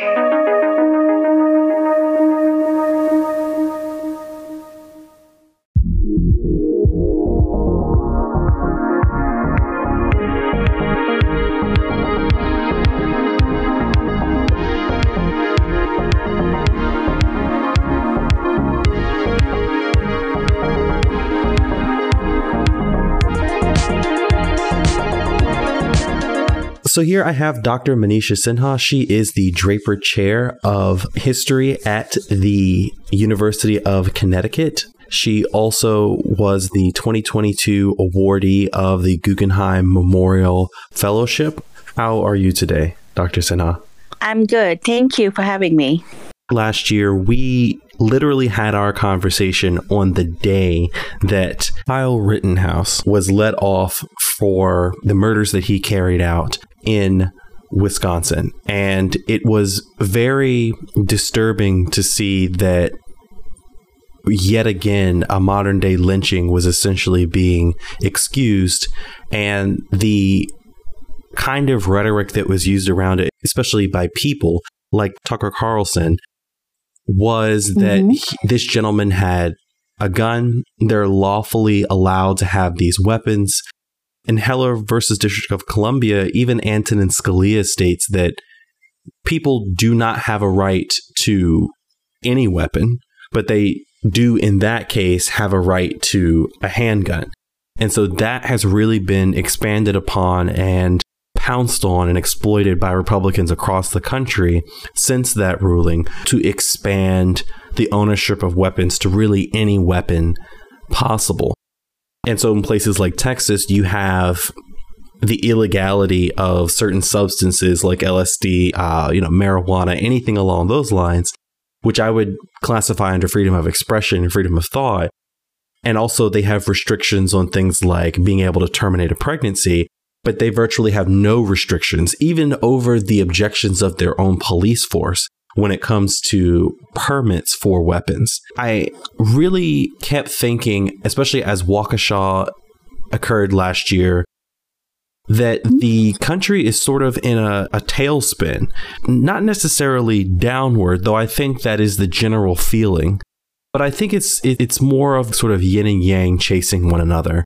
Música So here I have Dr. Manisha Sinha. She is the Draper Chair of History at the University of Connecticut. She also was the 2022 awardee of the Guggenheim Memorial Fellowship. How are you today, Dr. Sinha? I'm good. Thank you for having me. Last year, we literally had our conversation on the day that Kyle Rittenhouse was let off for the murders that he carried out in Wisconsin. And it was very disturbing to see that yet again a modern day lynching was essentially being excused and the kind of rhetoric that was used around it especially by people like Tucker Carlson was that mm-hmm. he, this gentleman had a gun they're lawfully allowed to have these weapons in Heller versus District of Columbia, even Antonin Scalia states that people do not have a right to any weapon, but they do, in that case, have a right to a handgun. And so that has really been expanded upon and pounced on and exploited by Republicans across the country since that ruling to expand the ownership of weapons to really any weapon possible. And so in places like Texas, you have the illegality of certain substances like LSD, uh, you know, marijuana, anything along those lines, which I would classify under freedom of expression and freedom of thought. And also, they have restrictions on things like being able to terminate a pregnancy, but they virtually have no restrictions, even over the objections of their own police force when it comes to permits for weapons. I really kept thinking, especially as Waukesha occurred last year, that mm-hmm. the country is sort of in a, a tailspin, not necessarily downward, though I think that is the general feeling. But I think it's it's more of sort of yin and yang chasing one another.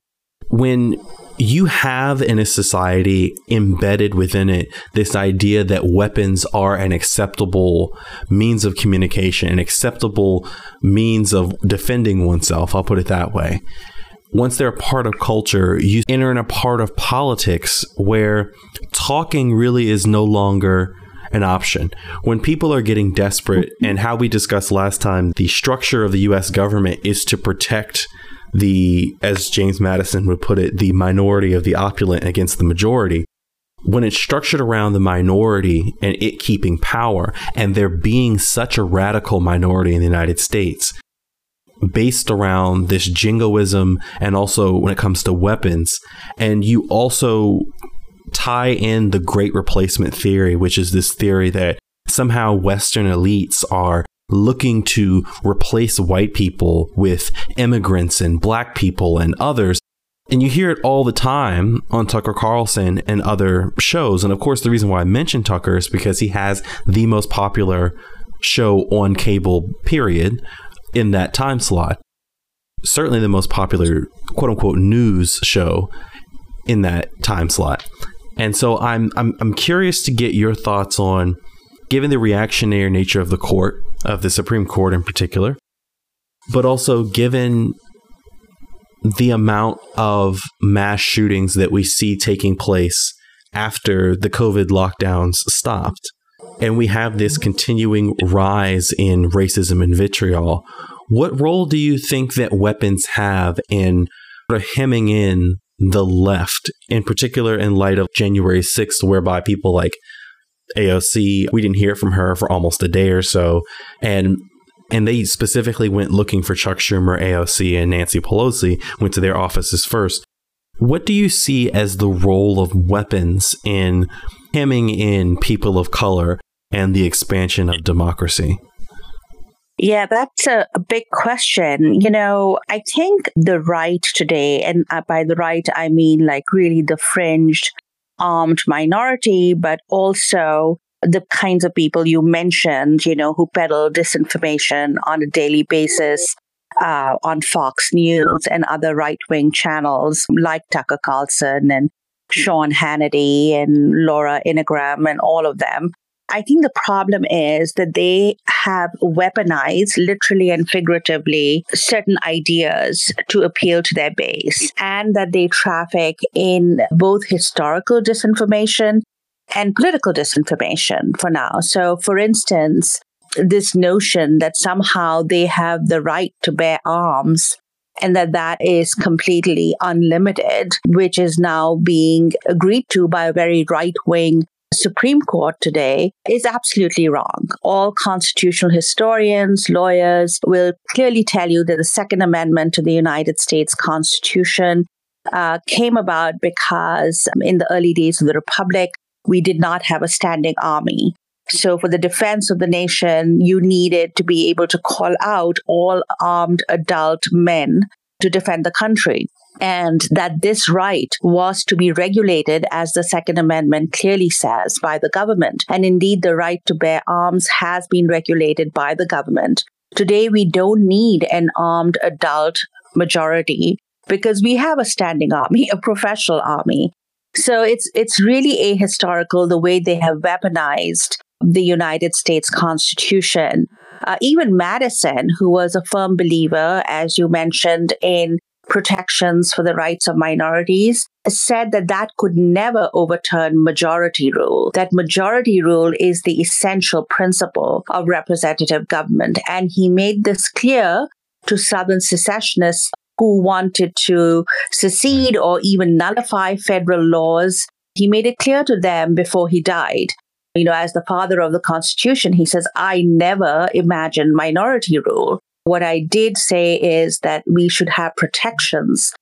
When you have in a society embedded within it this idea that weapons are an acceptable means of communication, an acceptable means of defending oneself. I'll put it that way. Once they're a part of culture, you enter in a part of politics where talking really is no longer an option. When people are getting desperate, and how we discussed last time, the structure of the US government is to protect the, as James Madison would put it, the minority of the opulent against the majority. When it's structured around the minority and it keeping power, and there being such a radical minority in the United States, based around this jingoism and also when it comes to weapons, and you also tie in the great replacement theory, which is this theory that somehow Western elites are looking to replace white people with immigrants and black people and others. And you hear it all the time on Tucker Carlson and other shows. And of course, the reason why I mention Tucker is because he has the most popular show on cable, period, in that time slot. Certainly the most popular quote unquote news show in that time slot. And so I'm I'm I'm curious to get your thoughts on given the reactionary nature of the court of the Supreme Court in particular, but also given the amount of mass shootings that we see taking place after the COVID lockdowns stopped. And we have this continuing rise in racism and vitriol. What role do you think that weapons have in sort of hemming in the left, in particular in light of January 6th, whereby people like AOC. We didn't hear from her for almost a day or so. And and they specifically went looking for Chuck Schumer, AOC, and Nancy Pelosi, went to their offices first. What do you see as the role of weapons in hemming in people of color and the expansion of democracy? Yeah, that's a, a, big question. You know, I think the right today, and uh, by the right, I mean like really the fringed armed minority, but also the kinds of people you mentioned, you know, who peddle disinformation on a daily basis uh, on Fox News and other right wing channels like Tucker Carlson and Sean Hannity and Laura Ingraham and all of them. I think the problem is that they have weaponized, literally and figuratively, certain ideas to appeal to their base, and that they traffic in both historical disinformation and political disinformation for now. So, for instance, this notion that somehow they have the right to bear arms and that that is completely unlimited, which is now being agreed to by a very right wing Supreme Court today is absolutely wrong. All constitutional historians, lawyers will clearly tell you that the Second Amendment to the United States Constitution uh, came about because in the early days of the Republic, we did not have a standing army. So, for the defense of the nation, you needed to be able to call out all armed adult men to defend the country. And that this right was to be regulated, as the Second Amendment clearly says, by the government. And indeed, the right to bear arms has been regulated by the government. Today, we don't need an armed adult majority because we have a standing army, a professional army. So it's it's really ahistorical the way they have weaponized the United States Constitution. Uh, even Madison, who was a firm believer, as you mentioned, in protections for the rights of minorities, said that that could never overturn majority rule, that majority rule is the essential principle of representative government. And he made this clear to Southern secessionists who wanted to secede or even nullify federal laws. He made it clear to them before he died you know, as the father of the Constitution, he says, I never imagined minority rule. What I did say is that we should have protections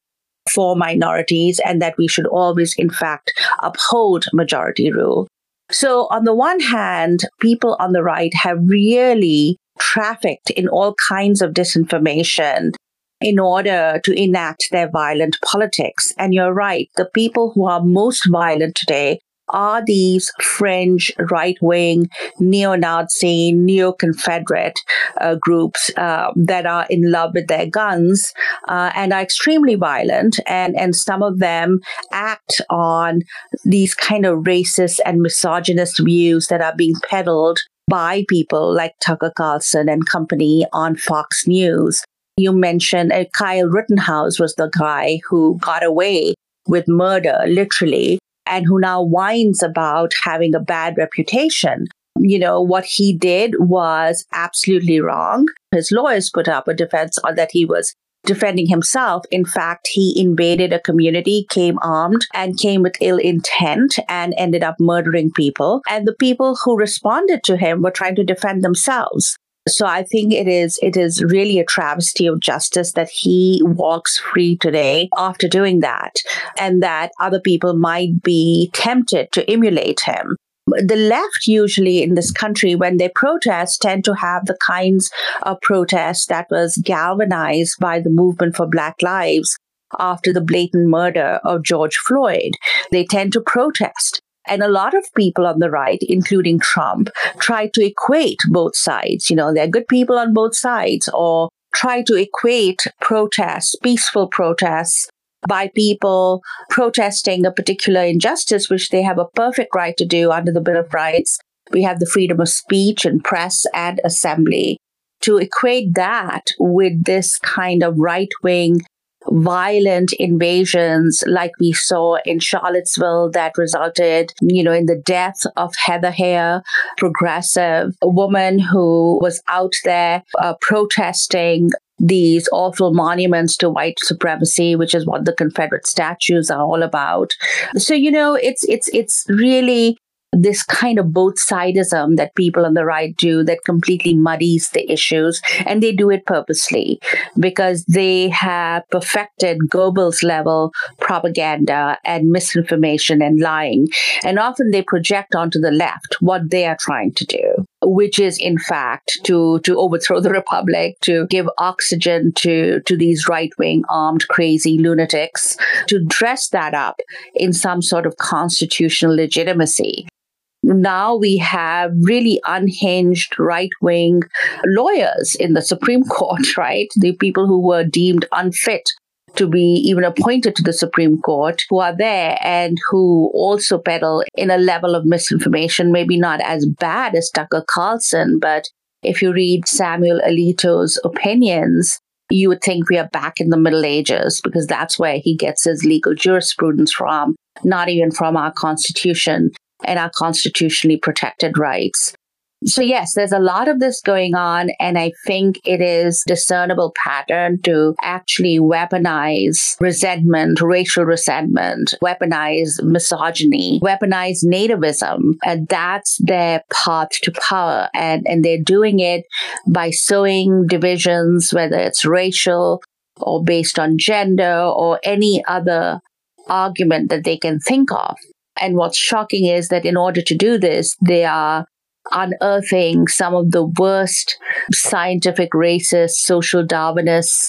for minorities and that we should always, in fact, uphold majority rule. So, on the one hand, people on the right have really trafficked in all kinds of disinformation in order to enact their violent politics. And you're right, the people who are most violent today are these fringe right wing, neo Nazi, neo Confederate uh, groups uh, that are in love with their guns uh, and are extremely violent. And, and some of them act on these kind of racist and misogynist views that are being peddled by people like Tucker Carlson and company on Fox News. You mentioned uh, Kyle Rittenhouse was the guy who got away with murder, literally, and who now whines about having a bad reputation. You know, what he did was absolutely wrong. His lawyers put up a defense that he was defending himself. In fact, he invaded a community, came armed, and came with ill intent and ended up murdering people. And the people who responded to him were trying to defend themselves. So I think it is it is really a travesty of justice that he walks free today after doing that and that other people might be tempted to emulate him. The left usually in this country when they protest tend to have the kinds of protests that was galvanized by the movement for black lives after the blatant murder of George Floyd. They tend to protest and a lot of people on the right, including Trump, try to equate both sides. You know, they're good people on both sides, or try to equate protests, peaceful protests, by people protesting a particular injustice, which they have a perfect right to do under the Bill of Rights. We have the freedom of speech and press and assembly. To equate that with this kind of right wing violent invasions like we saw in Charlottesville that resulted, you know, in the death of Heather Heyer, progressive woman who was out there uh, protesting these awful monuments to white supremacy, which is what the Confederate statues are all about. So, you know, it's, it's, it's really this kind of both sidism that people on the right do that completely muddies the issues. And they do it purposely because they have perfected Goebbels level propaganda and misinformation and lying. And often they project onto the left what they are trying to do which is in fact to to overthrow the republic, to give oxygen to to these right wing armed crazy lunatics, to dress that up in some sort of constitutional legitimacy. Now we have really unhinged right wing lawyers in the Supreme Court, right? The people who were deemed unfit to be even appointed to the Supreme Court who are there and who also peddle in a level of misinformation, maybe not as bad as Tucker Carlson, but if you read Samuel Alito's opinions, you would think we are back in the Middle Ages because that's where he gets his legal jurisprudence from, not even from our Constitution and our constitutionally protected rights. So yes, there's a lot of this going on. And I think it is discernible pattern to actually weaponize resentment, racial resentment, weaponize misogyny, weaponize nativism. And that's their path to power. And, and they're doing it by sowing divisions, whether it's racial or based on gender or any other argument that they can think of. And what's shocking is that in order to do this, they are unearthing some of the worst scientific racist, social Darwinists,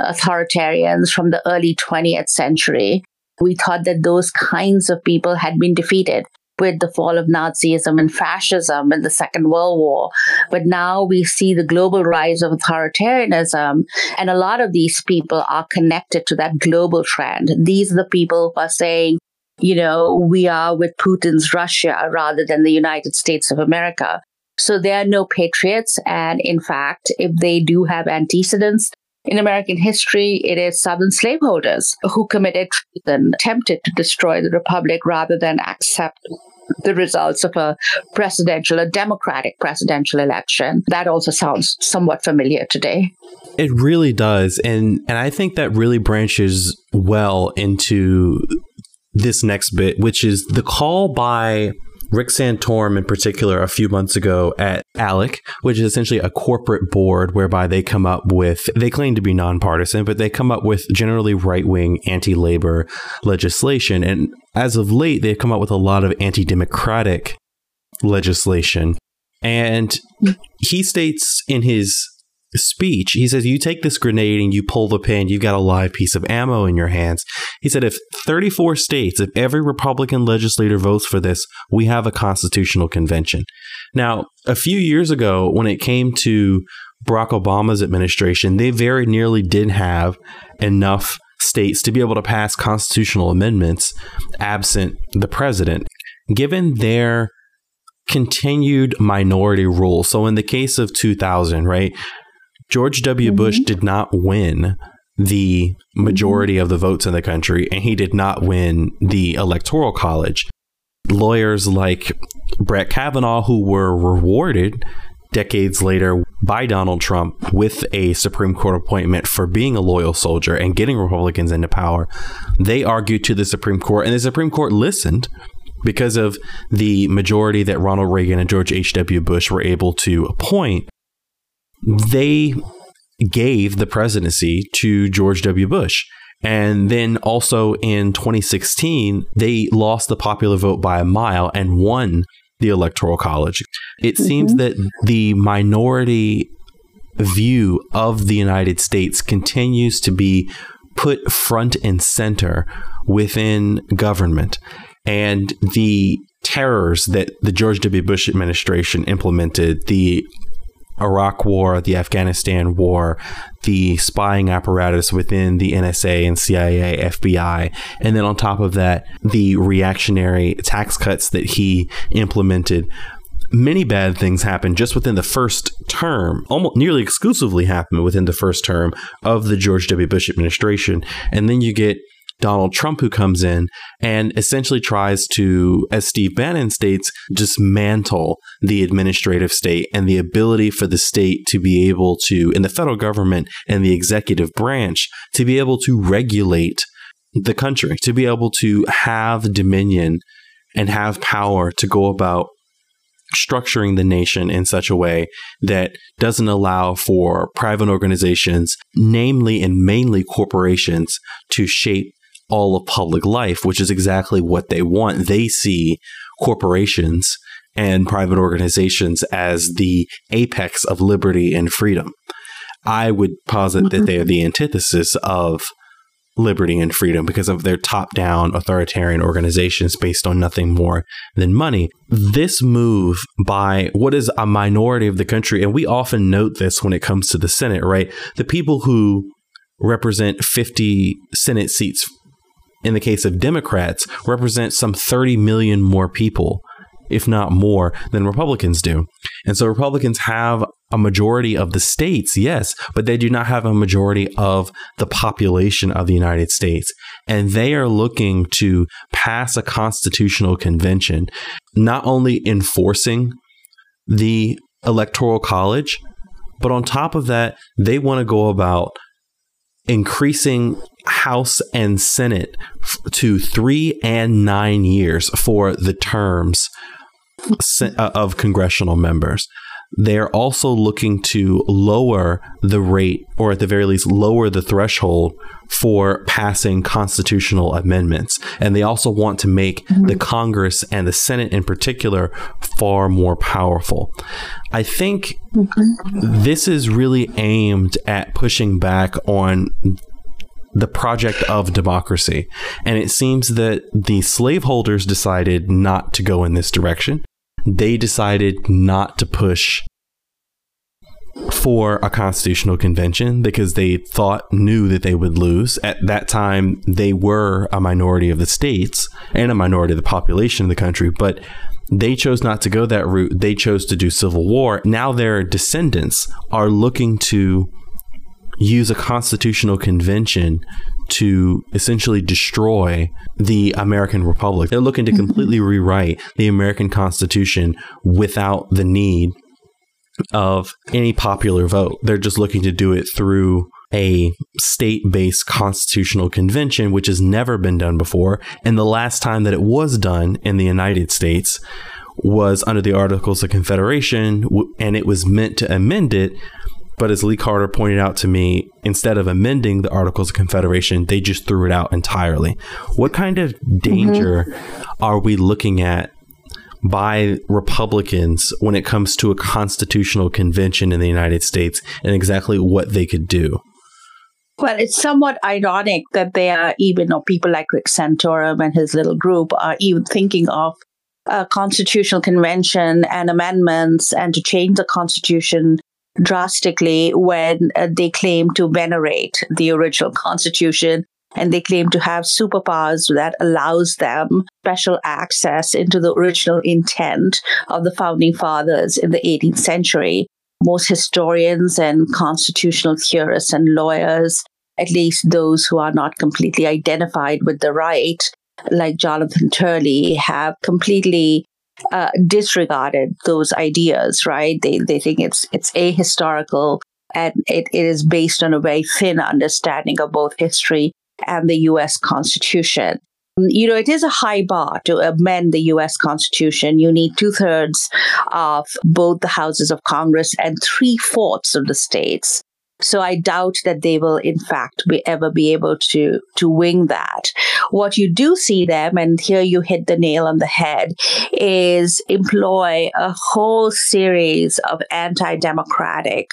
authoritarians from the early 20th century. We thought that those kinds of people had been defeated with the fall of Nazism and fascism in the Second World War. But now we see the global rise of authoritarianism, and a lot of these people are connected to that global trend. These are the people who are saying, you know, we are with Putin's Russia rather than the United States of America. So there are no patriots. And in fact, if they do have antecedents in American history, it is Southern slaveholders who committed treason, attempted to destroy the Republic rather than accept the results of a presidential, a democratic presidential election. That also sounds somewhat familiar today. It really does. And and I think that really branches well into this next bit, which is the call by Rick Santorum in particular a few months ago at ALEC, which is essentially a corporate board whereby they come up with, they claim to be nonpartisan, but they come up with generally right wing anti labor legislation. And as of late, they've come up with a lot of anti democratic legislation. And he states in his speech, he says, You take this grenade and you pull the pin, you've got a live piece of ammo in your hands. He said, If 34 states, if every Republican legislator votes for this, we have a constitutional convention. Now, a few years ago, when it came to Barack Obama's administration, they very nearly did have enough states to be able to pass constitutional amendments absent the president. Given their continued minority rule. So in the case of 2000, right, George W. Mm-hmm. Bush did not win the majority mm-hmm. of the votes in the country, and he did not win the electoral college. Lawyers like Brett Kavanaugh, who were rewarded decades later by Donald Trump with a Supreme Court appointment for being a loyal soldier and getting Republicans into power, they argued to the Supreme Court, and the Supreme Court listened because of the majority that Ronald Reagan and George H.W. Bush were able to appoint they gave the presidency to George W. Bush. And then also in 2016, they lost the popular vote by a mile and won the Electoral College. It mm-hmm. seems that the minority view of the United States continues to be put front and center within government. And the terrors that the George W. Bush administration implemented, the Iraq War, the Afghanistan War, the spying apparatus within the NSA and CIA, FBI, and then on top of that, the reactionary tax cuts that he implemented. Many bad things happened just within the first term, almost nearly exclusively happened within the first term of the George W. Bush administration. And then you get Donald Trump who comes in and essentially tries to, as Steve Bannon states, dismantle the administrative state and the ability for the state to be able to, in the federal government and the executive branch, to be able to regulate the country, to be able to have dominion and have power to go about structuring the nation in such a way that doesn't allow for private organizations, namely and mainly corporations, to shape all of public life, which is exactly what they want. They see corporations and private organizations as the apex of liberty and freedom. I would posit mm-hmm. that they are the antithesis of liberty and freedom because of their top down authoritarian organizations based on nothing more than money. This move by what is a minority of the country, and we often note this when it comes to the Senate, right? The people who represent 50 Senate seats in the case of Democrats represent some 30 million more people if not more, than Republicans do. And so Republicans have a majority of the states, yes, but they do not have a majority of the population of the United States. And they are looking to pass a constitutional convention, not only enforcing the Electoral College, but on top of that, they want to go about increasing House and Senate to three and nine years for the terms uh, of congressional members. They are also looking to lower the rate, or at the very least, lower the threshold for passing constitutional amendments. And they also want to make mm-hmm. the Congress and the Senate in particular far more powerful. I think mm-hmm. this is really aimed at pushing back on the project of democracy. And it seems that the slaveholders decided not to go in this direction they decided not to push for a constitutional convention because they thought knew that they would lose. At that time, they were a minority of the states and a minority of the population of the country, but they chose not to go that route. They chose to do civil war. Now their descendants are looking to use a constitutional convention to essentially destroy the American Republic. They're looking to mm-hmm. completely rewrite the American Constitution without the need of any popular vote. They're just looking to do it through a state based constitutional convention, which has never been done before. And the last time that it was done in the United States was under the Articles of Confederation, and it was meant to amend it but as Lee Carter pointed out to me, instead of amending the Articles of Confederation, they just threw it out entirely. What kind of danger mm-hmm. are we looking at by Republicans when it comes to a constitutional convention in the United States and exactly what they could do? Well, it's somewhat ironic that they are even, or people like Rick Santorum and his little group are even thinking of a constitutional convention and amendments and to change the constitution drastically when uh, they claim to venerate the original constitution and they claim to have superpowers that allows them special access into the original intent of the founding fathers in the 18th century. Most historians and constitutional theorists and lawyers at least those who are not completely identified with the right like jonathan turley have completely uh, disregarded those ideas, right? They they think it's it's ahistorical and it, it is based on a very thin understanding of both history and the U.S. Constitution. You know, it is a high bar to amend the U.S. Constitution. You need two thirds of both the houses of Congress and three fourths of the states so I doubt that they will, in fact, be ever be able to to wing that. What you do see them, and here you hit the nail on the head, is employ a whole series of anti-democratic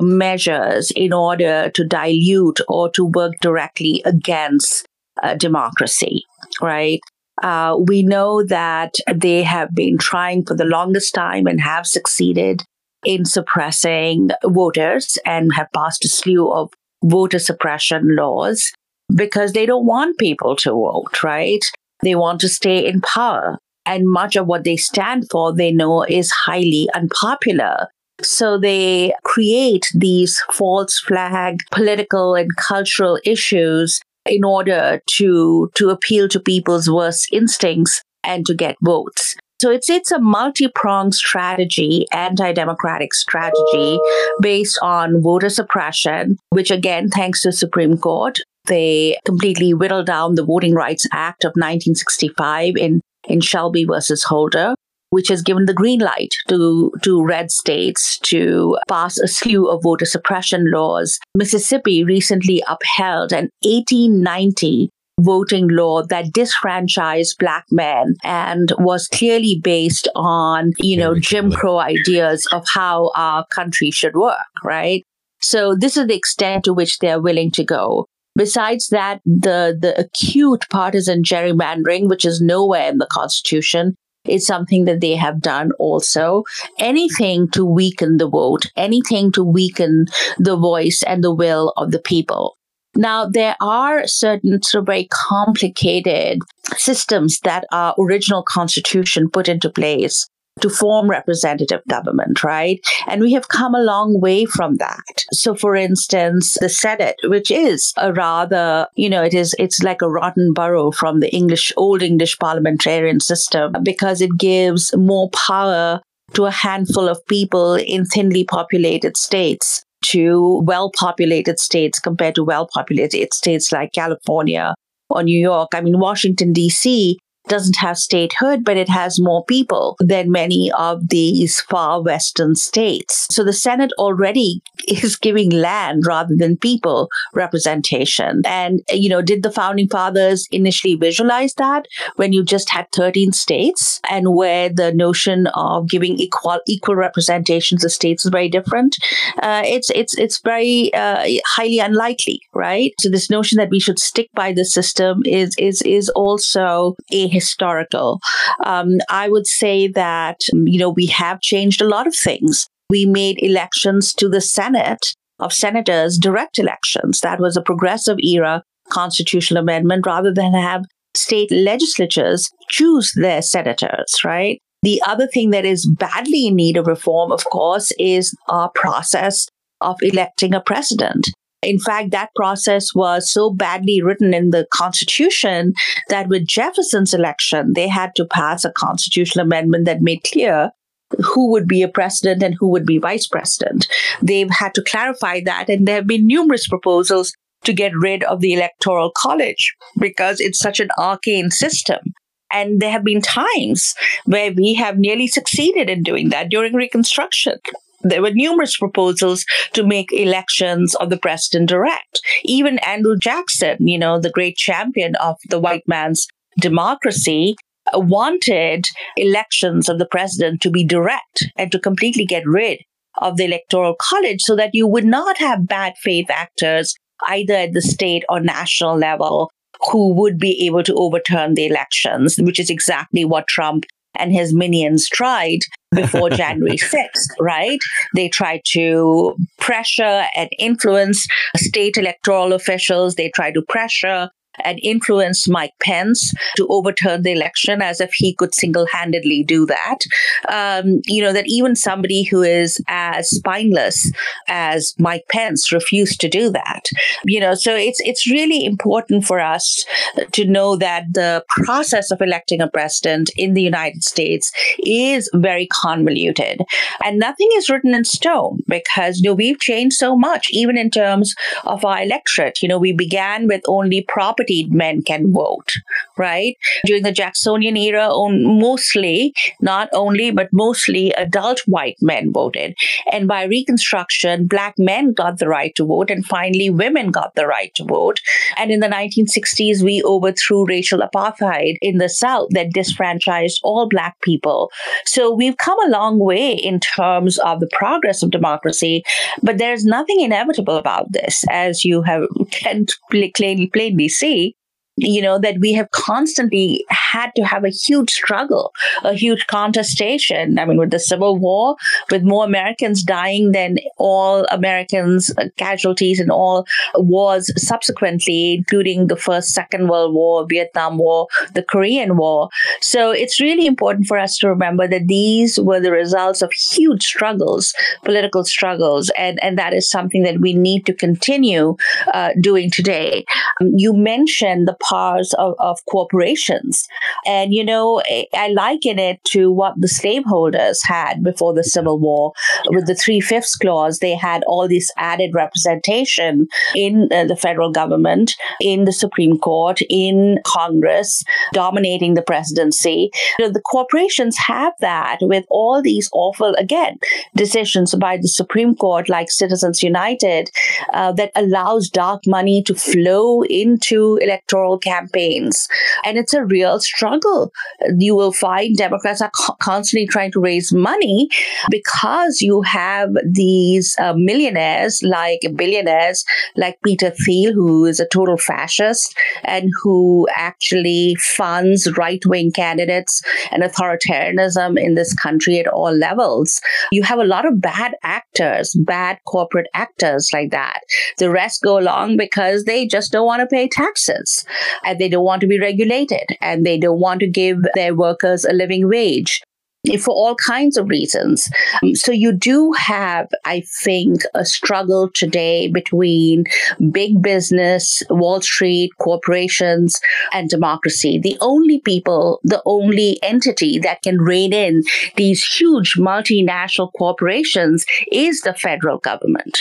measures in order to dilute or to work directly against uh, democracy. Right. Uh, we know that they have been trying for the longest time and have succeeded in suppressing voters and have passed a slew of voter suppression laws because they don't want people to vote, right? They want to stay in power. And much of what they stand for, they know is highly unpopular. So they create these false flag political and cultural issues in order to, to appeal to people's worst instincts and to get votes. So it's it's a multi-pronged strategy, anti-democratic strategy based on voter suppression, which again, thanks to the Supreme Court, they completely whittled down the Voting Rights Act of 1965 in, in Shelby versus Holder, which has given the green light to, to red states to pass a slew of voter suppression laws. Mississippi recently upheld an 1890 voting law that disfranchised black men and was clearly based on, you know, Jim Crow ideas of how our country should work, right? So this is the extent to which they're willing to go. Besides that, the, the acute partisan gerrymandering, which is nowhere in the Constitution, is something that they have done also. Anything to weaken the vote, anything to weaken the voice and the will of the people. Now, there are certain sort of very complicated systems that our original constitution put into place to form representative government, right? And we have come a long way from that. So, for instance, the Senate, which is a rather, you know, it is, it's like a rotten borough from the English, old English parliamentarian system because it gives more power to a handful of people in thinly populated states to well populated states compared to well populated states like California or New York. I mean, Washington, D.C doesn't have statehood, but it has more people than many of these far western states. So the Senate already is giving land rather than people representation. And, you know, did the founding fathers initially visualize that when you just had 13 states and where the notion of giving equal, equal representation to states is very different? Uh, it's, it's, it's very uh, highly unlikely, right? So this notion that we should stick by the system is, is, is also a historical. Um, I would say that, you know, we have changed a lot of things. We made elections to the Senate of senators direct elections. That was a progressive era constitutional amendment rather than have state legislatures choose their senators, right? The other thing that is badly in need of reform, of course, is our process of electing a president. In fact, that process was so badly written in the Constitution that with Jefferson's election, they had to pass a constitutional amendment that made clear who would be a president and who would be vice president. They've had to clarify that, and there have been numerous proposals to get rid of the Electoral College because it's such an arcane system. And there have been times where we have nearly succeeded in doing that during Reconstruction there were numerous proposals to make elections of the president direct. Even Andrew Jackson, you know, the great champion of the white man's democracy, uh, wanted elections of the president to be direct and to completely get rid of the electoral college so that you would not have bad faith actors either at the state or national level who would be able to overturn the elections, which is exactly what Trump and his minions tried before January 6th, right? They tried to pressure and influence state electoral officials. They tried to pressure and influence Mike Pence to overturn the election as if he could single handedly do that. Um, you know, that even somebody who is as spineless as Mike Pence refused to do that. You know, so it's, it's really important for us to know that the process of electing a president in the United States is very convoluted and nothing is written in stone because, you know, we've changed so much, even in terms of our electorate. You know, we began with only property men can vote, right? During the Jacksonian era, mostly, not only, but mostly adult white men voted. And by Reconstruction, black men got the right to vote, and finally, women got the right to vote. And in the 1960s, we overthrew racial apartheid in the South that disfranchised all black people. So we've come a long way in terms of the progress of democracy, but there's nothing inevitable about this, as you have can plainly, plainly see you know, that we have constantly had to have a huge struggle, a huge contestation. I mean, with the Civil War, with more Americans dying than all Americans uh, casualties in all wars subsequently, including the first, Second World War, Vietnam War, the Korean War. So it's really important for us to remember that these were the results of huge struggles, political struggles, and, and that is something that we need to continue uh, doing today. Um, you mentioned the powers of, of corporations. And, you know, I liken it to what the slaveholders had before the Civil War. With the Three Fifths Clause, they had all this added representation in uh, the federal government, in the Supreme Court, in Congress, dominating the presidency. You know, the corporations have that with all these awful, again, decisions by the Supreme Court, like Citizens United, uh, that allows dark money to flow into electoral campaigns. And it's a real struggle. You will find Democrats are co- constantly trying to raise money because you have these uh, millionaires like billionaires like Peter Thiel, who is a total fascist and who actually funds right wing candidates and authoritarianism in this country at all levels. You have a lot of bad actors, bad corporate actors like that. The rest go along because they just don't want to pay taxes and they don't want to be regulated and they don't want to give their workers a living wage for all kinds of reasons. Um, so you do have, I think, a struggle today between big business, Wall Street, corporations, and democracy. The only people, the only entity that can rein in these huge multinational corporations is the federal government.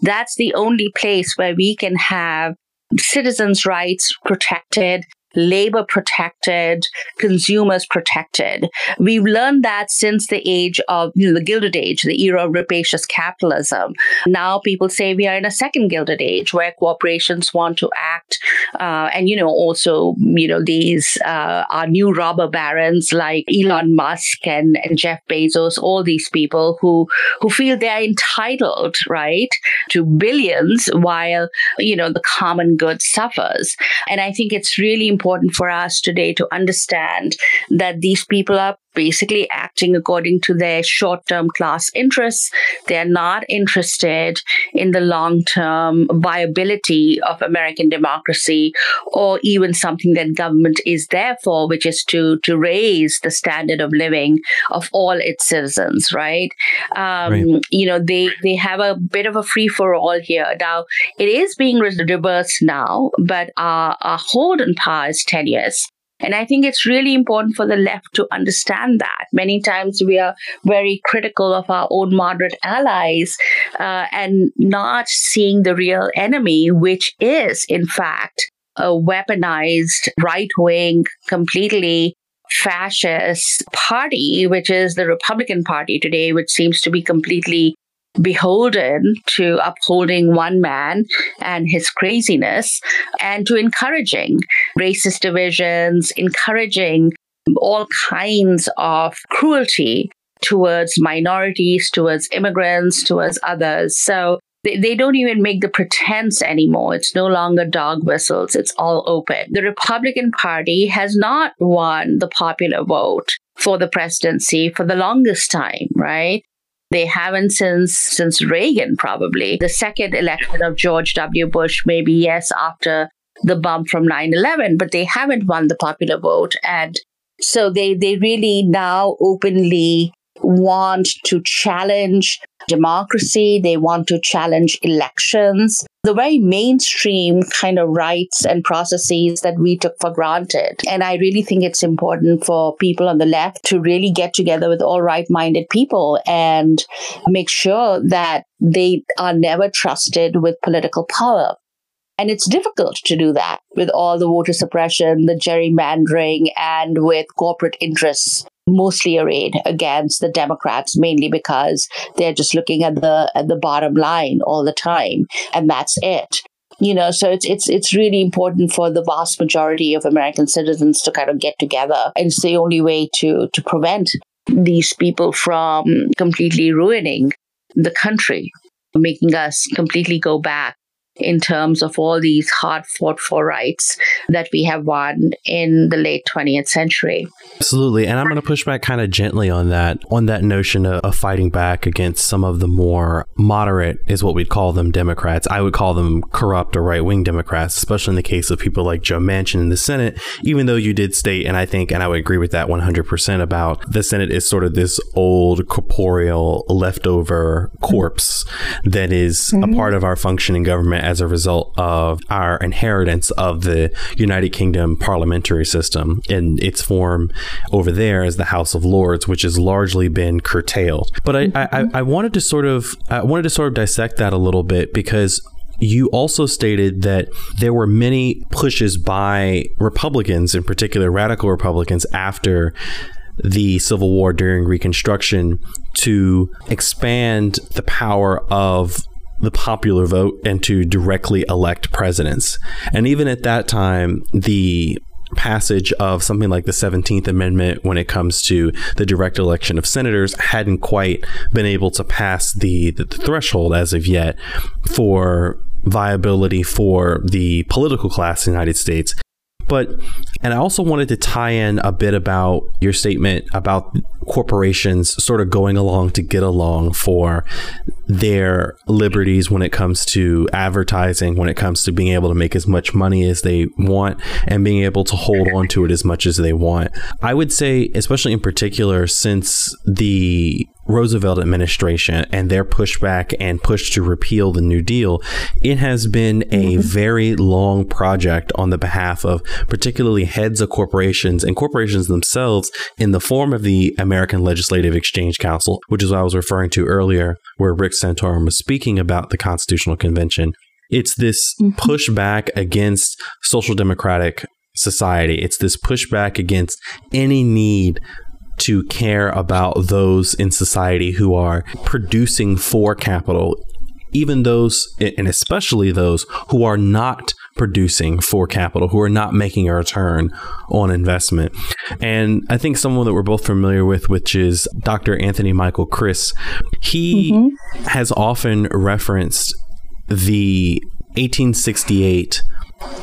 That's the only place where we can have citizens' rights protected, labor protected, consumers protected. We've learned that since the age of you know, the Gilded Age, the era of rapacious capitalism. Now people say we are in a second Gilded Age where corporations want to act, uh, and you know also you know these uh, are new robber barons like Elon Musk and, and Jeff Bezos, all these people who who feel they are entitled right to billions while you know the common good suffers. And I think it's really important for us today to understand that these people are basically acting according to their short term class interests. They're not interested in the long term viability of American democracy or even something that government is there for, which is to, to raise the standard of living of all its citizens, right? Um, right. You know, they, they have a bit of a free for all here. Now, it is being reversed now, but our, our hold on power is 10 years. And I think it's really important for the left to understand that. Many times we are very critical of our own moderate allies uh, and not seeing the real enemy, which is, in fact, a weaponized right wing, completely fascist party, which is the Republican Party today, which seems to be completely beholden to upholding one man and his craziness and to encouraging racist divisions, encouraging all kinds of cruelty towards minorities, towards immigrants, towards others. So they, they don't even make the pretense anymore. It's no longer dog whistles. It's all open. The Republican Party has not won the popular vote for the presidency for the longest time, right? They haven't since since Reagan, probably. The second election of George W. Bush, maybe yes, after the bump from 9-11, but they haven't won the popular vote. And so they, they really now openly want to challenge democracy, they want to challenge elections, the very mainstream kind of rights and processes that we took for granted. And I really think it's important for people on the left to really get together with all right minded people and make sure that they are never trusted with political power. And it's difficult to do that with all the voter suppression, the gerrymandering, and with corporate interests mostly arrayed against the Democrats, mainly because they're just looking at the at the bottom line all the time, and that's it. You know, so it's it's it's really important for the vast majority of American citizens to kind of get together, and it's the only way to to prevent these people from completely ruining the country, making us completely go back in terms of all these hard fought for rights that we have won in the late 20th century. Absolutely. And I'm going to push back kind of gently on that, on that notion of, of, fighting back against some of the more moderate, is what we'd call them, Democrats. I would call them corrupt or right wing Democrats, especially in the case of people like Joe Manchin in the Senate, even though you did state, and I think, and I would agree with that 100% about the Senate is sort of this old, corporeal, leftover corpse that is mm-hmm. a part of our functioning government as a result of our inheritance of the United Kingdom parliamentary system in its form over there as the House of Lords, which has largely been curtailed. But I, I, I wanted to sort of I wanted to sort of dissect that a little bit because you also stated that there were many pushes by Republicans, in particular radical Republicans, after the Civil War during Reconstruction to expand the power of the popular vote and to directly elect presidents. And even at that time, the passage of something like the 17th Amendment when it comes to the direct election of senators hadn't quite been able to pass the, the threshold as of yet for viability for the political class in the United States. But, and I also wanted to tie in a bit about your statement about corporations sort of going along to get along for their liberties when it comes to advertising, when it comes to being able to make as much money as they want and being able to hold on to it as much as they want. I would say, especially in particular, since the Roosevelt administration and their pushback and push to repeal the New Deal, it has been a mm-hmm. very long project on the behalf of particularly heads of corporations and corporations themselves in the form of the American Legislative Exchange Council, which is what I was referring to earlier, where Rick Santorum was speaking about the Constitutional Convention. It's this mm-hmm. pushback against social democratic society. It's this pushback against any need to care about those in society who are producing for capital, even those, and especially those who are not producing for capital, who are not making a return on investment. And I think someone that we're both familiar with, which is Dr. Anthony Michael Kreis, he mm-hmm. has often referenced the 1868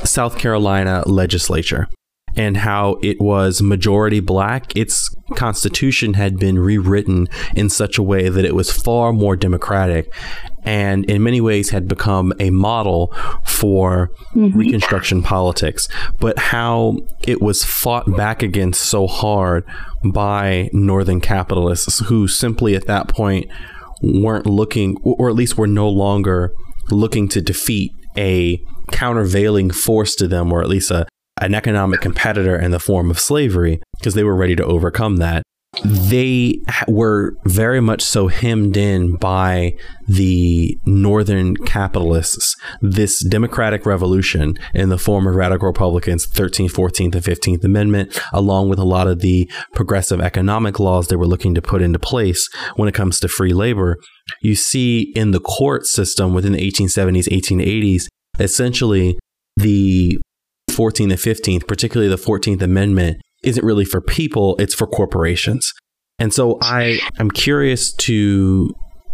South Carolina legislature and how it was majority black. Its constitution had been rewritten in such a way that it was far more democratic and in many ways had become a model for mm-hmm. Reconstruction politics, but how it was fought back against so hard by Northern capitalists who simply at that point weren't looking, or at least were no longer looking to defeat a countervailing force to them, or at least a, an economic competitor in the form of slavery, because they were ready to overcome that they were very much so hemmed in by the northern capitalists. This democratic revolution in the form of radical Republicans, 13th, 14th, and 15th Amendment, along with a lot of the progressive economic laws they were looking to put into place when it comes to free labor, you see in the court system within the 1870s, 1880s, essentially the 14th and 15th, particularly the 14th Amendment, isn't really for people, it's for corporations. And so I am curious to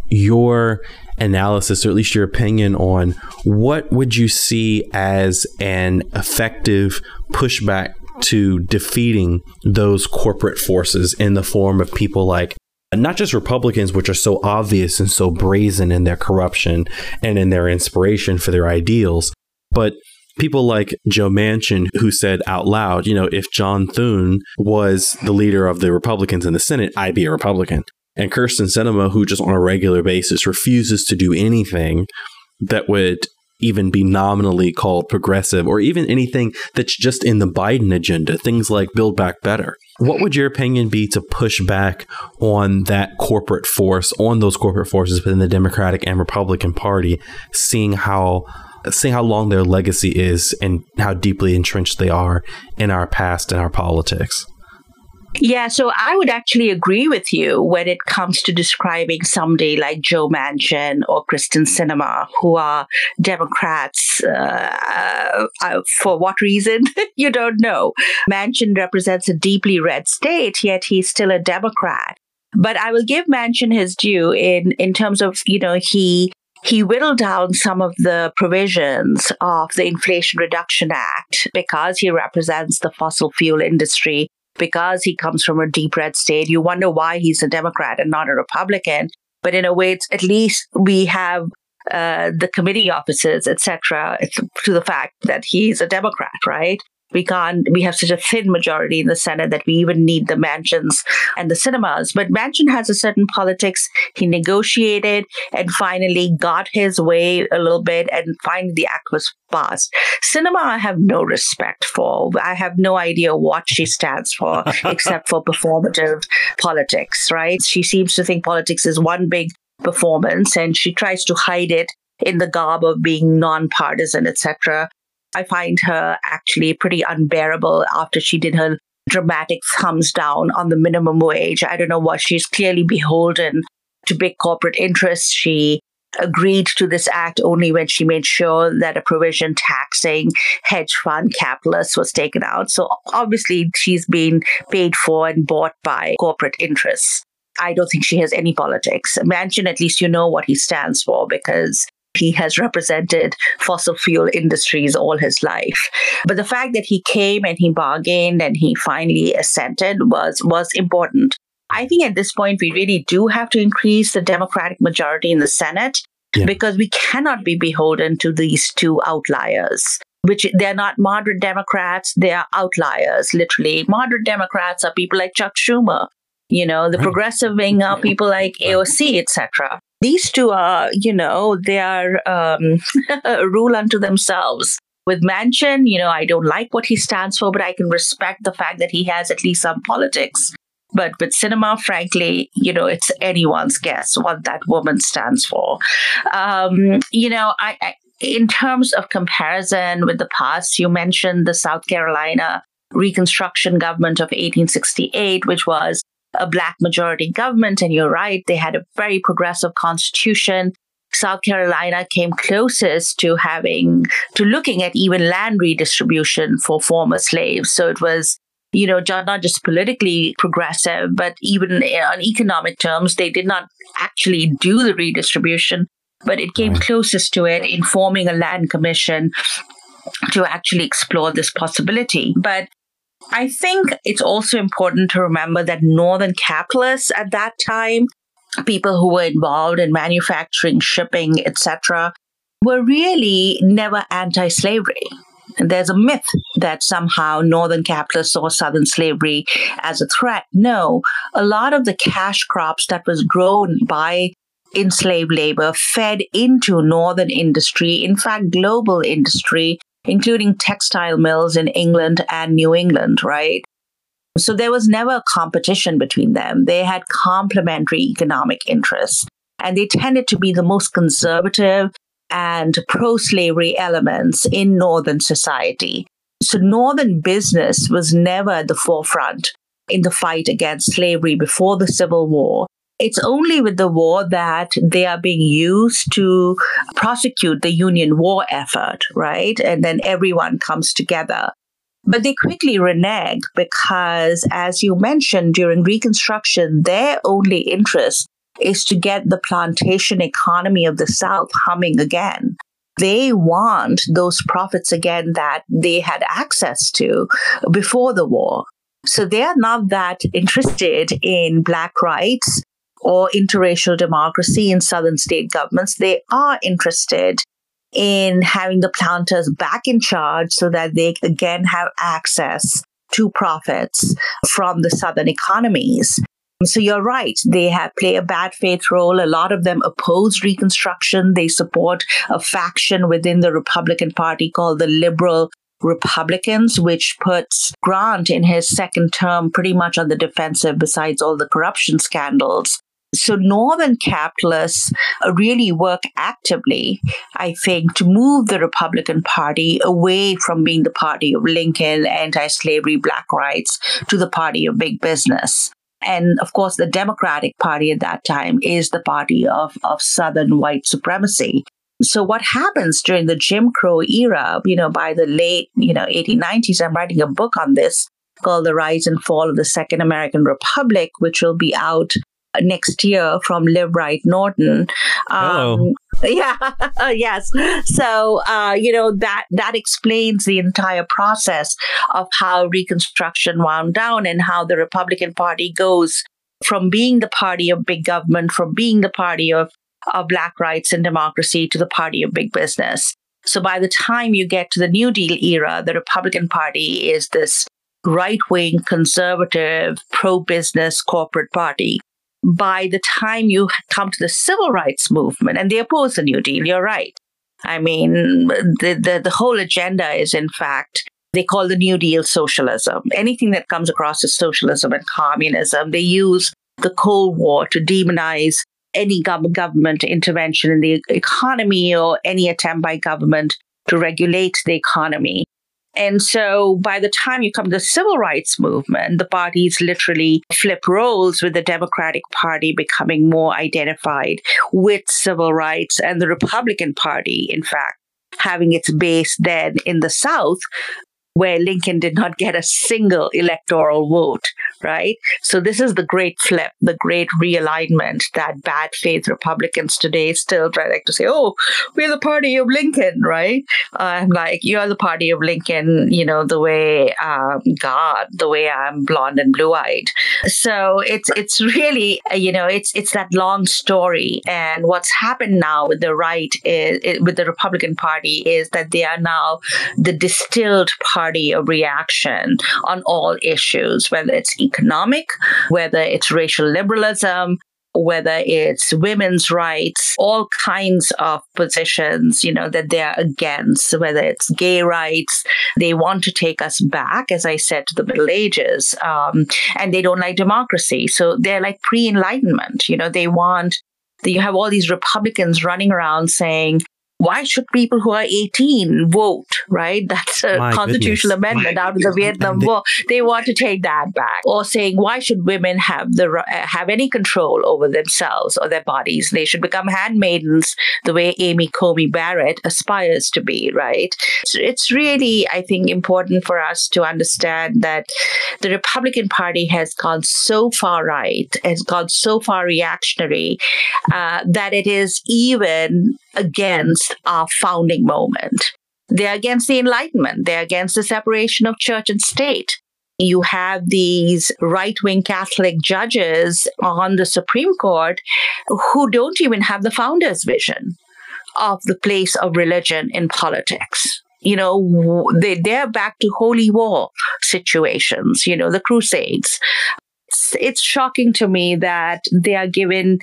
your analysis or at least your opinion on what would you see as an effective pushback to defeating those corporate forces in the form of people like not just Republicans, which are so obvious and so brazen in their corruption and in their inspiration for their ideals, but people like Joe Manchin, who said out loud, you know, if John Thune was the leader of the Republicans in the Senate, I'd be a Republican. And Kyrsten Sinema, who just on a regular basis refuses to do anything that would even be nominally called progressive or even anything that's just in the Biden agenda, things like Build Back Better. What would your opinion be to push back on that corporate force, on those corporate forces within the Democratic and Republican Party, seeing how seeing how long their legacy is and how deeply entrenched they are in our past and our politics. Yeah, so I would actually agree with you when it comes to describing somebody like Joe Manchin or Kyrsten Sinema, who are Democrats. Uh, uh, for what reason? you don't know. Manchin represents a deeply red state, yet he's still a Democrat. But I will give Manchin his due in in terms of you know he he whittled down some of the provisions of the Inflation Reduction Act because he represents the fossil fuel industry, because he comes from a deep red state. You wonder why he's a Democrat and not a Republican. But in a way, it's at least we have uh, the committee offices, etc., to the fact that he's a Democrat, right? We can't we have such a thin majority in the senate that we even need the Manchins and the Sinemas. but manchin has a certain politics he negotiated and finally got his way a little bit and finally the act was passed Sinema, i have no respect for i have no idea what she stands for except for performative politics right she seems to think politics is one big performance and she tries to hide it in the garb of being nonpartisan, etc. I find her actually pretty unbearable after she did her dramatic thumbs down on the minimum wage. I don't know what she's clearly beholden to big corporate interests. She agreed to this act only when she made sure that a provision taxing hedge fund capitalists was taken out. So obviously she's been paid for and bought by corporate interests. I don't think she has any politics. Manchin, at least you know what he stands for because he has represented fossil fuel industries all his life. But the fact that he came and he bargained and he finally assented was was important. I think at this point we really do have to increase the Democratic majority in the Senate yeah. because we cannot be beholden to these two outliers. Which they're not moderate Democrats, they are outliers, literally. Moderate Democrats are people like Chuck Schumer, you know, the right. progressive wing are people like AOC, etc. These two are, you know, they are um, rule unto themselves. With Manchin, you know, I don't like what he stands for, but I can respect the fact that he has at least some politics. But with Sinema, frankly, you know, it's anyone's guess what that woman stands for. Um, you know, I, I in terms of comparison with the past, you mentioned the South Carolina Reconstruction government of 1868, which was a black majority government. And you're right, they had a very progressive constitution. South Carolina came closest to having, to looking at even land redistribution for former slaves. So it was, you know, not just politically progressive, but even eh, on economic terms, they did not actually do the redistribution, but it came closest to it in forming a land commission to actually explore this possibility. But I think it's also important to remember that Northern capitalists at that time, people who were involved in manufacturing, shipping, etc., were really never anti slavery. There's a myth that somehow Northern capitalists saw Southern slavery as a threat. No, a lot of the cash crops that was grown by enslaved labor fed into Northern industry, in fact, global industry, including textile mills in England and New England, right? So there was never a competition between them. They had complementary economic interests, and they tended to be the most conservative and pro slavery elements in Northern society. So Northern business was never at the forefront in the fight against slavery before the Civil War. It's only with the war that they are being used to prosecute the Union war effort, right? And then everyone comes together. But they quickly renege because, as you mentioned, during Reconstruction, their only interest is to get the plantation economy of the South humming again. They want those profits again that they had access to before the war. So they are not that interested in Black rights or interracial democracy in southern state governments, they are interested in having the planters back in charge so that they again have access to profits from the southern economies. So you're right. They have play a bad faith role. A lot of them oppose Reconstruction. They support a faction within the Republican Party called the Liberal Republicans, which puts Grant in his second term pretty much on the defensive besides all the corruption scandals. So Northern capitalists uh, really work actively, I think, to move the Republican Party away from being the party of Lincoln, anti-slavery, black rights, to the party of big business. And of course, the Democratic Party at that time is the party of, of Southern white supremacy. So what happens during the Jim Crow era, you know, by the late, you know, 1890s, I'm writing a book on this called The Rise and Fall of the Second American Republic, which will be out next year from Liveright Norton. Um, yeah, yes. So, uh, you know, that, that explains the entire process of how Reconstruction wound down and how the Republican Party goes from being the party of big government, from being the party of, of black rights and democracy to the party of big business. So by the time you get to the New Deal era, the Republican Party is this right wing, conservative, pro business corporate party by the time you come to the civil rights movement, and they oppose the New Deal, you're right. I mean, the, the, the whole agenda is, in fact, they call the New Deal socialism. Anything that comes across as socialism and communism, they use the Cold War to demonize any government intervention in the economy or any attempt by government to regulate the economy. And so by the time you come to the civil rights movement, the parties literally flip roles with the Democratic Party becoming more identified with civil rights and the Republican Party, in fact, having its base then in the South, where Lincoln did not get a single electoral vote, right? So this is the great flip, the great realignment that bad faith Republicans today still try like to say, oh, we're the party of Lincoln, right? I'm like, you're the party of Lincoln, you know, the way um, God, the way I'm blonde and blue eyed. So it's it's really, you know, it's it's that long story. And what's happened now with the right is with the Republican Party is that they are now the distilled party of reaction on all issues, whether it's economic, whether it's racial liberalism, whether it's women's rights, all kinds of positions, you know, that they're against, whether it's gay rights. They want to take us back, as I said, to the Middle Ages. Um, and they don't like democracy. So they're like pre Enlightenment. You know, they want you have all these Republicans running around saying, why should people who are 18 vote, right? That's a My constitutional goodness. amendment My out of the Vietnam War. They want to take that back. Or saying, why should women have the uh, have any control over themselves or their bodies? They should become handmaidens the way Amy Coney Barrett aspires to be, right? So it's really, I think, important for us to understand that the Republican Party has gone so far right, has gone so far reactionary, uh, that it is even against our founding moment. They're against the Enlightenment. They're against the separation of church and state. You have these right wing Catholic judges on the Supreme Court who don't even have the founder's vision of the place of religion in politics. You know, they, they're back to holy war situations, you know, the Crusades. It's, it's shocking to me that they are given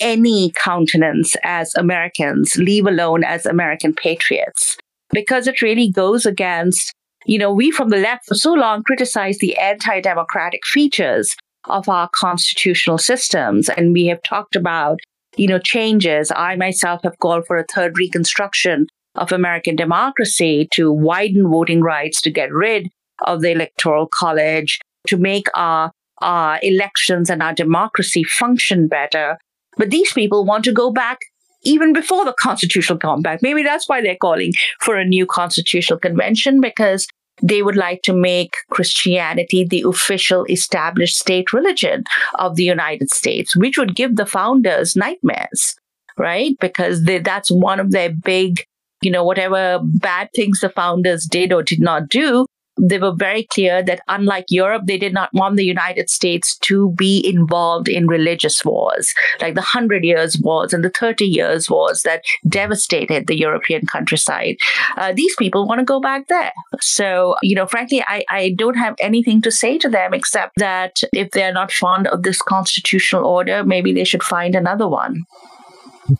any countenance as Americans, leave alone as American patriots, because it really goes against, you know, we from the left for so long criticized the anti democratic features of our constitutional systems. And we have talked about, you know, changes. I myself have called for a third reconstruction of American democracy to widen voting rights, to get rid of the electoral college, to make our, our elections and our democracy function better. But these people want to go back even before the constitutional compact. Maybe that's why they're calling for a new constitutional convention because they would like to make Christianity the official established state religion of the United States, which would give the founders nightmares, right? Because they, that's one of their big, you know, whatever bad things the founders did or did not do, they were very clear that unlike Europe, they did not want the United States to be involved in religious wars, like the Hundred Years' Wars and the Thirty Years' Wars that devastated the European countryside. Uh, these people want to go back there. So, you know, frankly, I, I don't have anything to say to them except that if they're not fond of this constitutional order, maybe they should find another one.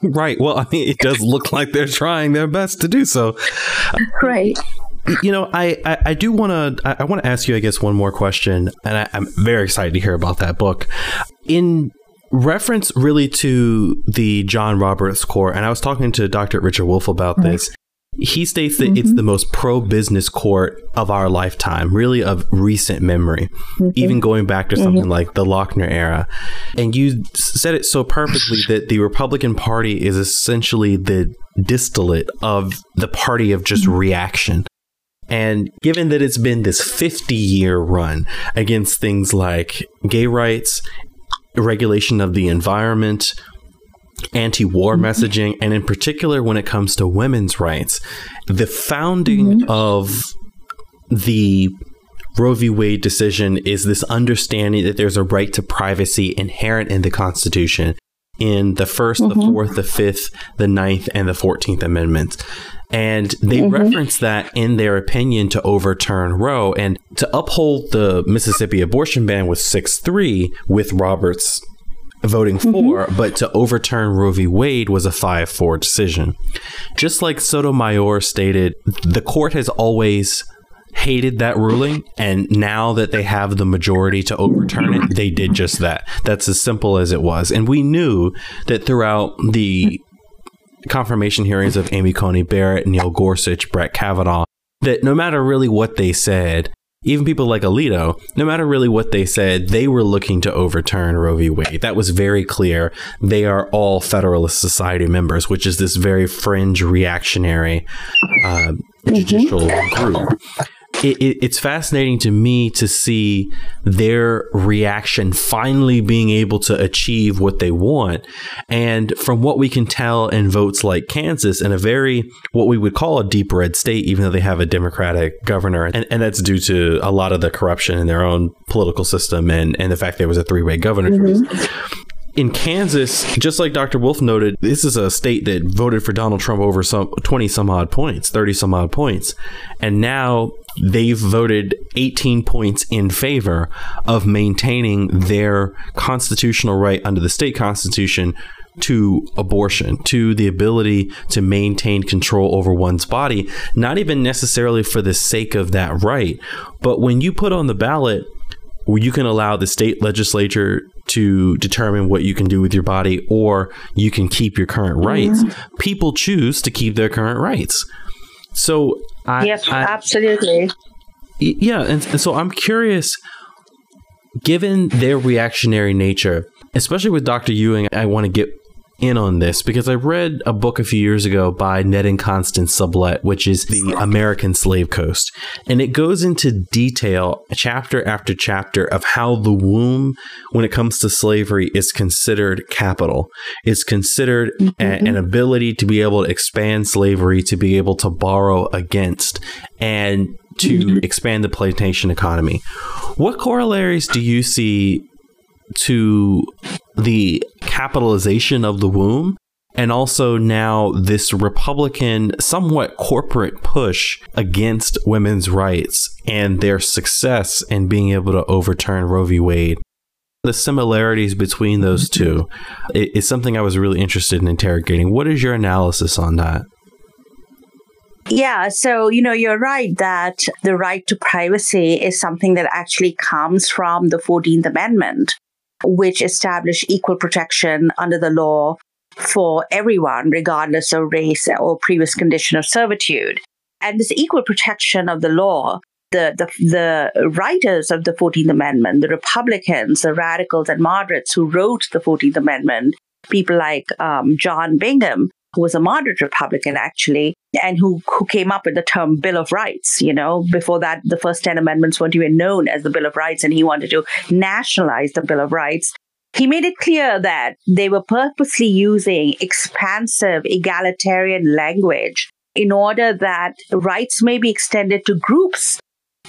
Right. Well, I mean, it does look like they're trying their best to do so. Right you know, I, I, I do want to I want to ask you, I guess, one more question, and I, I'm very excited to hear about that book. In reference, really, to the John Roberts Court, and I was talking to Dr. Richard Wolff about mm-hmm. this. He states that mm-hmm. it's the most pro business court of our lifetime, really of recent memory, mm-hmm. even going back to something mm-hmm. like the Lochner era. And you said it so perfectly that the Republican Party is essentially the distillate of the party of just mm-hmm. reaction. And given that it's been this 50 year run against things like gay rights, regulation of the environment, anti war mm-hmm. messaging, and in particular when it comes to women's rights, the founding mm-hmm. of the Roe v. Wade decision is this understanding that there's a right to privacy inherent in the Constitution in the 1st mm-hmm. the fourth, the fifth, the ninth, and the 14th Amendments. And they mm-hmm. reference that in their opinion to overturn Roe and to uphold the Mississippi abortion ban with 6 3 with Roberts voting mm-hmm. for, but to overturn Roe v. Wade was a 5 4 decision. Just like Sotomayor stated, the court has always hated that ruling and now that they have the majority to overturn it they did just that that's as simple as it was and we knew that throughout the confirmation hearings of Amy Coney Barrett, Neil Gorsuch, Brett Kavanaugh, that no matter really what they said, even people like Alito, no matter really what they said, they were looking to overturn Roe v. Wade. That was very clear. They are all Federalist Society members, which is this very fringe reactionary uh, mm-hmm. judicial group it, it, it's fascinating to me to see their reaction finally being able to achieve what they want. And from what we can tell in votes like Kansas, in a very, what we would call a deep red state, even though they have a Democratic governor, and, and that's due to a lot of the corruption in their own political system and, and the fact there was a three way governor. Mm-hmm in Kansas, just like Dr. Wolff noted, this is a state that voted for Donald Trump over some 20 some odd points, 30 some odd points. And now they've voted 18 points in favor of maintaining their constitutional right under the state constitution to abortion, to the ability to maintain control over one's body, not even necessarily for the sake of that right. But when you put on the ballot, you can allow the state legislature to determine what you can do with your body or you can keep your current rights, mm-hmm. people choose to keep their current rights. So I, yes, I, absolutely. Yeah, and, and so I'm curious, given their reactionary nature, especially with Dr. Ewing, I want to get in on this because I read a book a few years ago by Ned and Constance Sublette, which is The American Slave Coast. And it goes into detail, chapter after chapter, of how the womb, when it comes to slavery, is considered capital. It's considered mm-hmm. a, an ability to be able to expand slavery, to be able to borrow against, and to mm-hmm. expand the plantation economy. What corollaries do you see to the capitalization of the womb and also now this Republican, somewhat corporate push against women's rights and their success in being able to overturn Roe v. Wade. The similarities between those two is something I was really interested in interrogating. What is your analysis on that? Yeah, so, you know, you're right that the right to privacy is something that actually comes from the 14th Amendment which establish equal protection under the law for everyone, regardless of race or previous condition of servitude. And this equal protection of the law, the, the, the writers of the 14th Amendment, the Republicans, the radicals and moderates who wrote the 14th Amendment, people like um, John Bingham, who was a moderate Republican actually, and who, who came up with the term Bill of Rights. You know, before that, the first 10 amendments weren't even known as the Bill of Rights, and he wanted to nationalize the Bill of Rights. He made it clear that they were purposely using expansive egalitarian language in order that rights may be extended to groups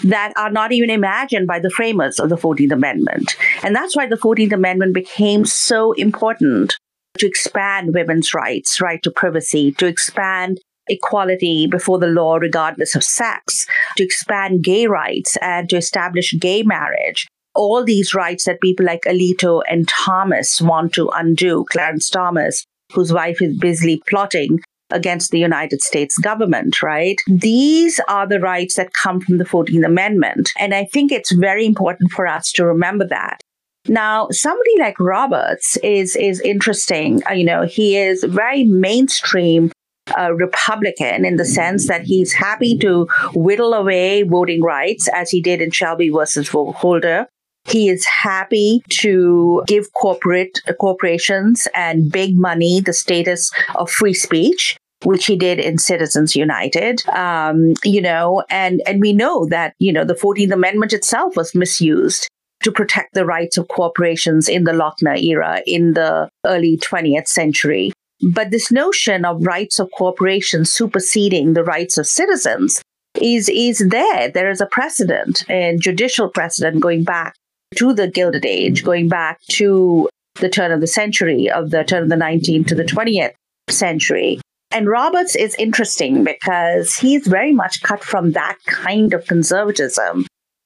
that are not even imagined by the framers of the 14th Amendment. And that's why the 14th Amendment became so important to expand women's rights, right to privacy, to expand equality before the law, regardless of sex, to expand gay rights and to establish gay marriage. All these rights that people like Alito and Thomas want to undo, Clarence Thomas, whose wife is busily plotting against the United States government, right? These are the rights that come from the 14th Amendment. And I think it's very important for us to remember that. Now, somebody like Roberts is is interesting. Uh, you know, he is very mainstream uh, Republican in the sense that he's happy to whittle away voting rights, as he did in Shelby versus Holder. He is happy to give corporate corporations and big money the status of free speech which he did in Citizens United. Um, you know, and and we know that you know the Fourteenth Amendment itself was misused to protect the rights of corporations in the Lochner era in the early 20th century. But this notion of rights of corporations superseding the rights of citizens is, is there. There is a precedent, and judicial precedent going back to the Gilded Age, going back to the turn of the century, of the turn of the 19th to the 20th century. And Roberts is interesting because he's very much cut from that kind of conservatism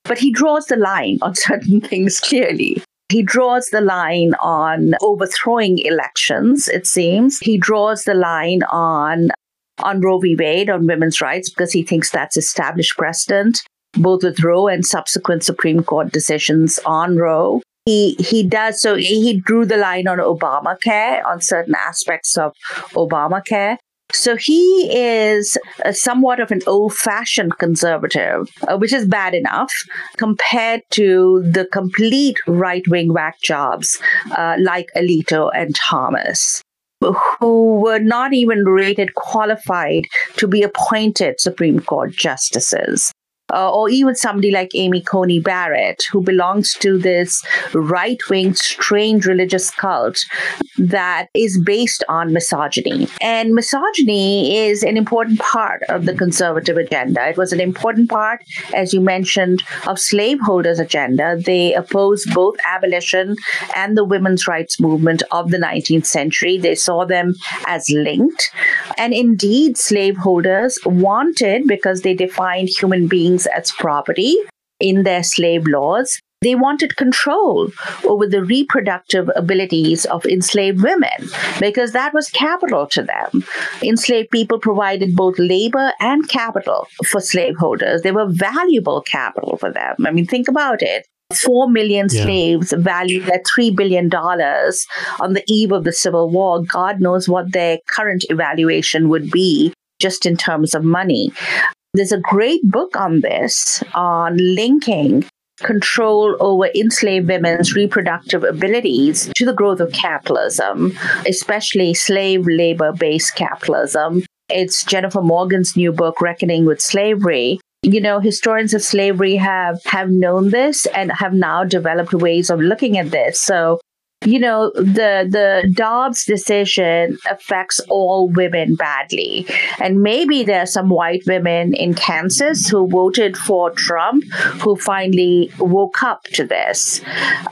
but he draws the line on certain things clearly. He draws the line on overthrowing elections, it seems. He draws the line on on Roe v. Wade on women's rights because he thinks that's established precedent, both with Roe and subsequent Supreme Court decisions on Roe. He he does so he drew the line on Obamacare, on certain aspects of Obamacare. So he is somewhat of an old fashioned conservative, uh, which is bad enough compared to the complete right wing whack jobs uh, like Alito and Thomas who were not even rated qualified to be appointed Supreme Court justices uh, or even somebody like Amy Coney Barrett, who belongs to this right wing, strange religious cult that is based on misogyny. And misogyny is an important part of the conservative agenda. It was an important part, as you mentioned, of slaveholders' agenda. They opposed both abolition and the women's rights movement of the 19th century. They saw them as linked. And indeed, slaveholders wanted, because they defined human beings as property in their slave laws. They wanted control over the reproductive abilities of enslaved women because that was capital to them. Enslaved people provided both labor and capital for slaveholders. They were valuable capital for them. I mean, think about it. Four million yeah. slaves valued at $3 billion on the eve of the Civil War. God knows what their current evaluation would be just in terms of money. There's a great book on this, on linking control over enslaved women's reproductive abilities to the growth of capitalism, especially slave labor based capitalism. It's Jennifer Morgan's new book, Reckoning with Slavery. You know, historians of slavery have, have known this and have now developed ways of looking at this. So you know the the Dobbs decision affects all women badly. And maybe there are some white women in Kansas who voted for Trump who finally woke up to this.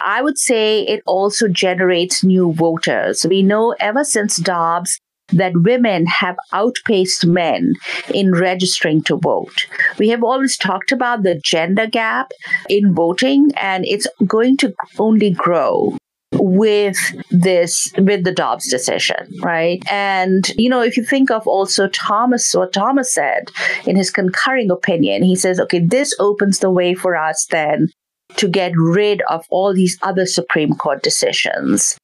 I would say it also generates new voters. We know ever since Dobbs that women have outpaced men in registering to vote. We have always talked about the gender gap in voting, and it's going to only grow with this with the Dobbs decision, right? And you know, if you think of also Thomas, what Thomas said in his concurring opinion, he says, okay, this opens the way for us then to get rid of all these other Supreme Court decisions,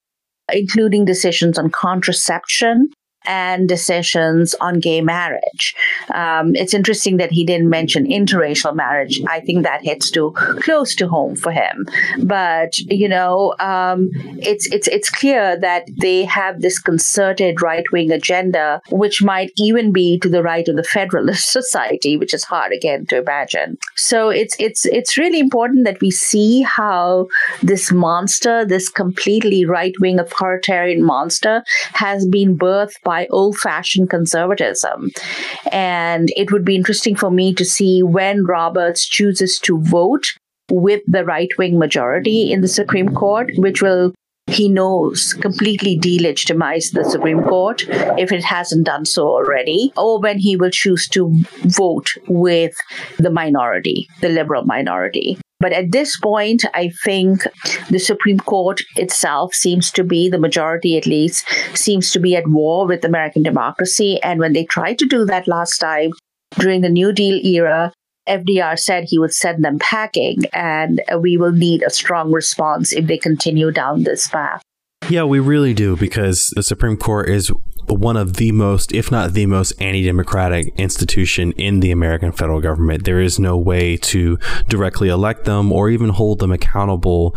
including decisions on contraception, and decisions on gay marriage. Um, it's interesting that he didn't mention interracial marriage. I think that hits too close to home for him. But you know, um, it's it's it's clear that they have this concerted right wing agenda, which might even be to the right of the Federalist Society, which is hard again to imagine. So it's it's it's really important that we see how this monster, this completely right wing authoritarian monster, has been birthed by by old fashioned conservatism. And it would be interesting for me to see when Roberts chooses to vote with the right wing majority in the Supreme Court, which will he knows completely delegitimize the Supreme Court if it hasn't done so already, or when he will choose to vote with the minority, the liberal minority. But at this point, I think the Supreme Court itself seems to be, the majority at least, seems to be at war with American democracy. And when they tried to do that last time during the New Deal era, FDR said he would send them packing, and we will need a strong response if they continue down this path. Yeah, we really do because the Supreme Court is one of the most, if not the most, anti democratic institution in the American federal government. There is no way to directly elect them or even hold them accountable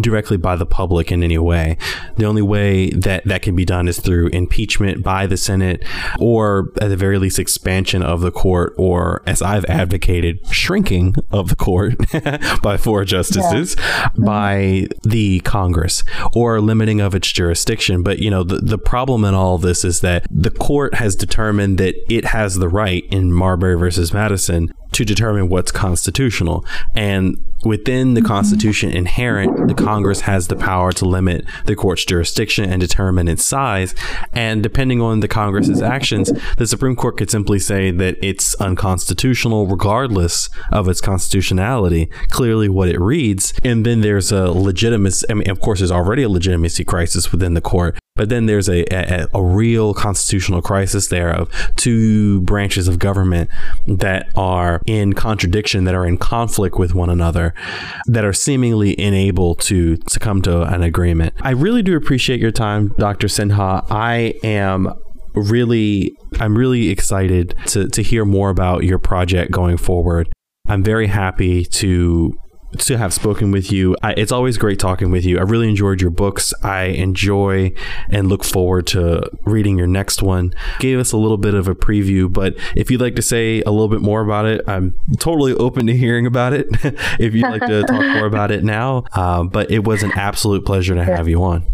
directly by the public in any way. The only way that that can be done is through impeachment by the Senate or, at the very least, expansion of the court, or as I've advocated, shrinking of the court by four justices yeah. Mm-hmm. by the Congress or limiting of its jurisdiction. But, you know, the, the problem in all this is that the court has determined that it has the right in Marbury versus Madison to determine what's constitutional. And within the Constitution inherent, the Congress has the power to limit the court's jurisdiction and determine its size. And depending on the Congress's actions, the Supreme Court could simply say that it's unconstitutional regardless of its constitutionality, clearly what it reads. And then there's a legitimacy, I mean, of course, there's already a legitimacy crisis within the court, but then there's a, a, a real constitutional crisis there of two branches of government that are in contradiction, that are in conflict with one another, that are seemingly unable to, to come to an agreement. I really do appreciate your time, Dr. Sinha. I am really, I'm really excited to, to hear more about your project going forward. I'm very happy to to have spoken with you. I, it's always great talking with you. I really enjoyed your books. I enjoy and look forward to reading your next one. Gave us a little bit of a preview, but if you'd like to say a little bit more about it, I'm totally open to hearing about it. if you'd like to talk more about it now, uh, but it was an absolute pleasure to have you on.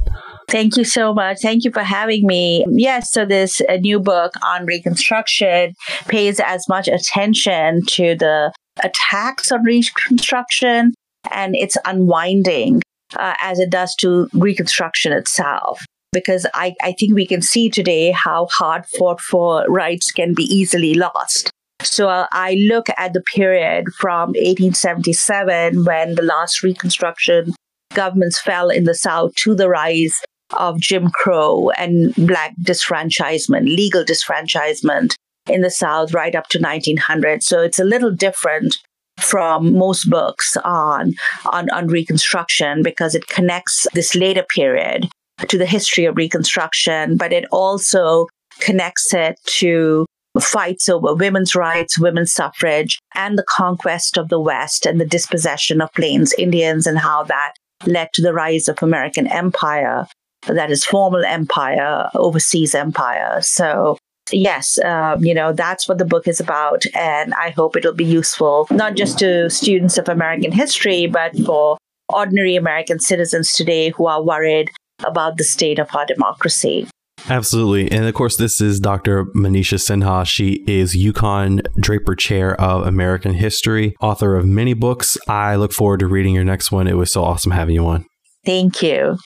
Thank you so much. Thank you for having me. Yes, so this a new book on Reconstruction pays as much attention to the attacks on Reconstruction and its unwinding uh, as it does to Reconstruction itself. Because I, I think we can see today how hard fought for rights can be easily lost. So uh, I look at the period from 1877 when the last Reconstruction governments fell in the South to the rise of Jim Crow and black disfranchisement, legal disfranchisement in the South right up to 1900. So it's a little different from most books on, on, on Reconstruction because it connects this later period to the history of Reconstruction, but it also connects it to fights over women's rights, women's suffrage, and the conquest of the West and the dispossession of Plains Indians and how that led to the rise of American empire that is formal empire, overseas empire. So yes, um, you know, that's what the book is about. And I hope it'll be useful, not just to students of American history, but for ordinary American citizens today who are worried about the state of our democracy. Absolutely. And of course, this is Dr. Manisha Sinha. She is UConn Draper Chair of American History, author of many books. I look forward to reading your next one. It was so awesome having you on. Thank you.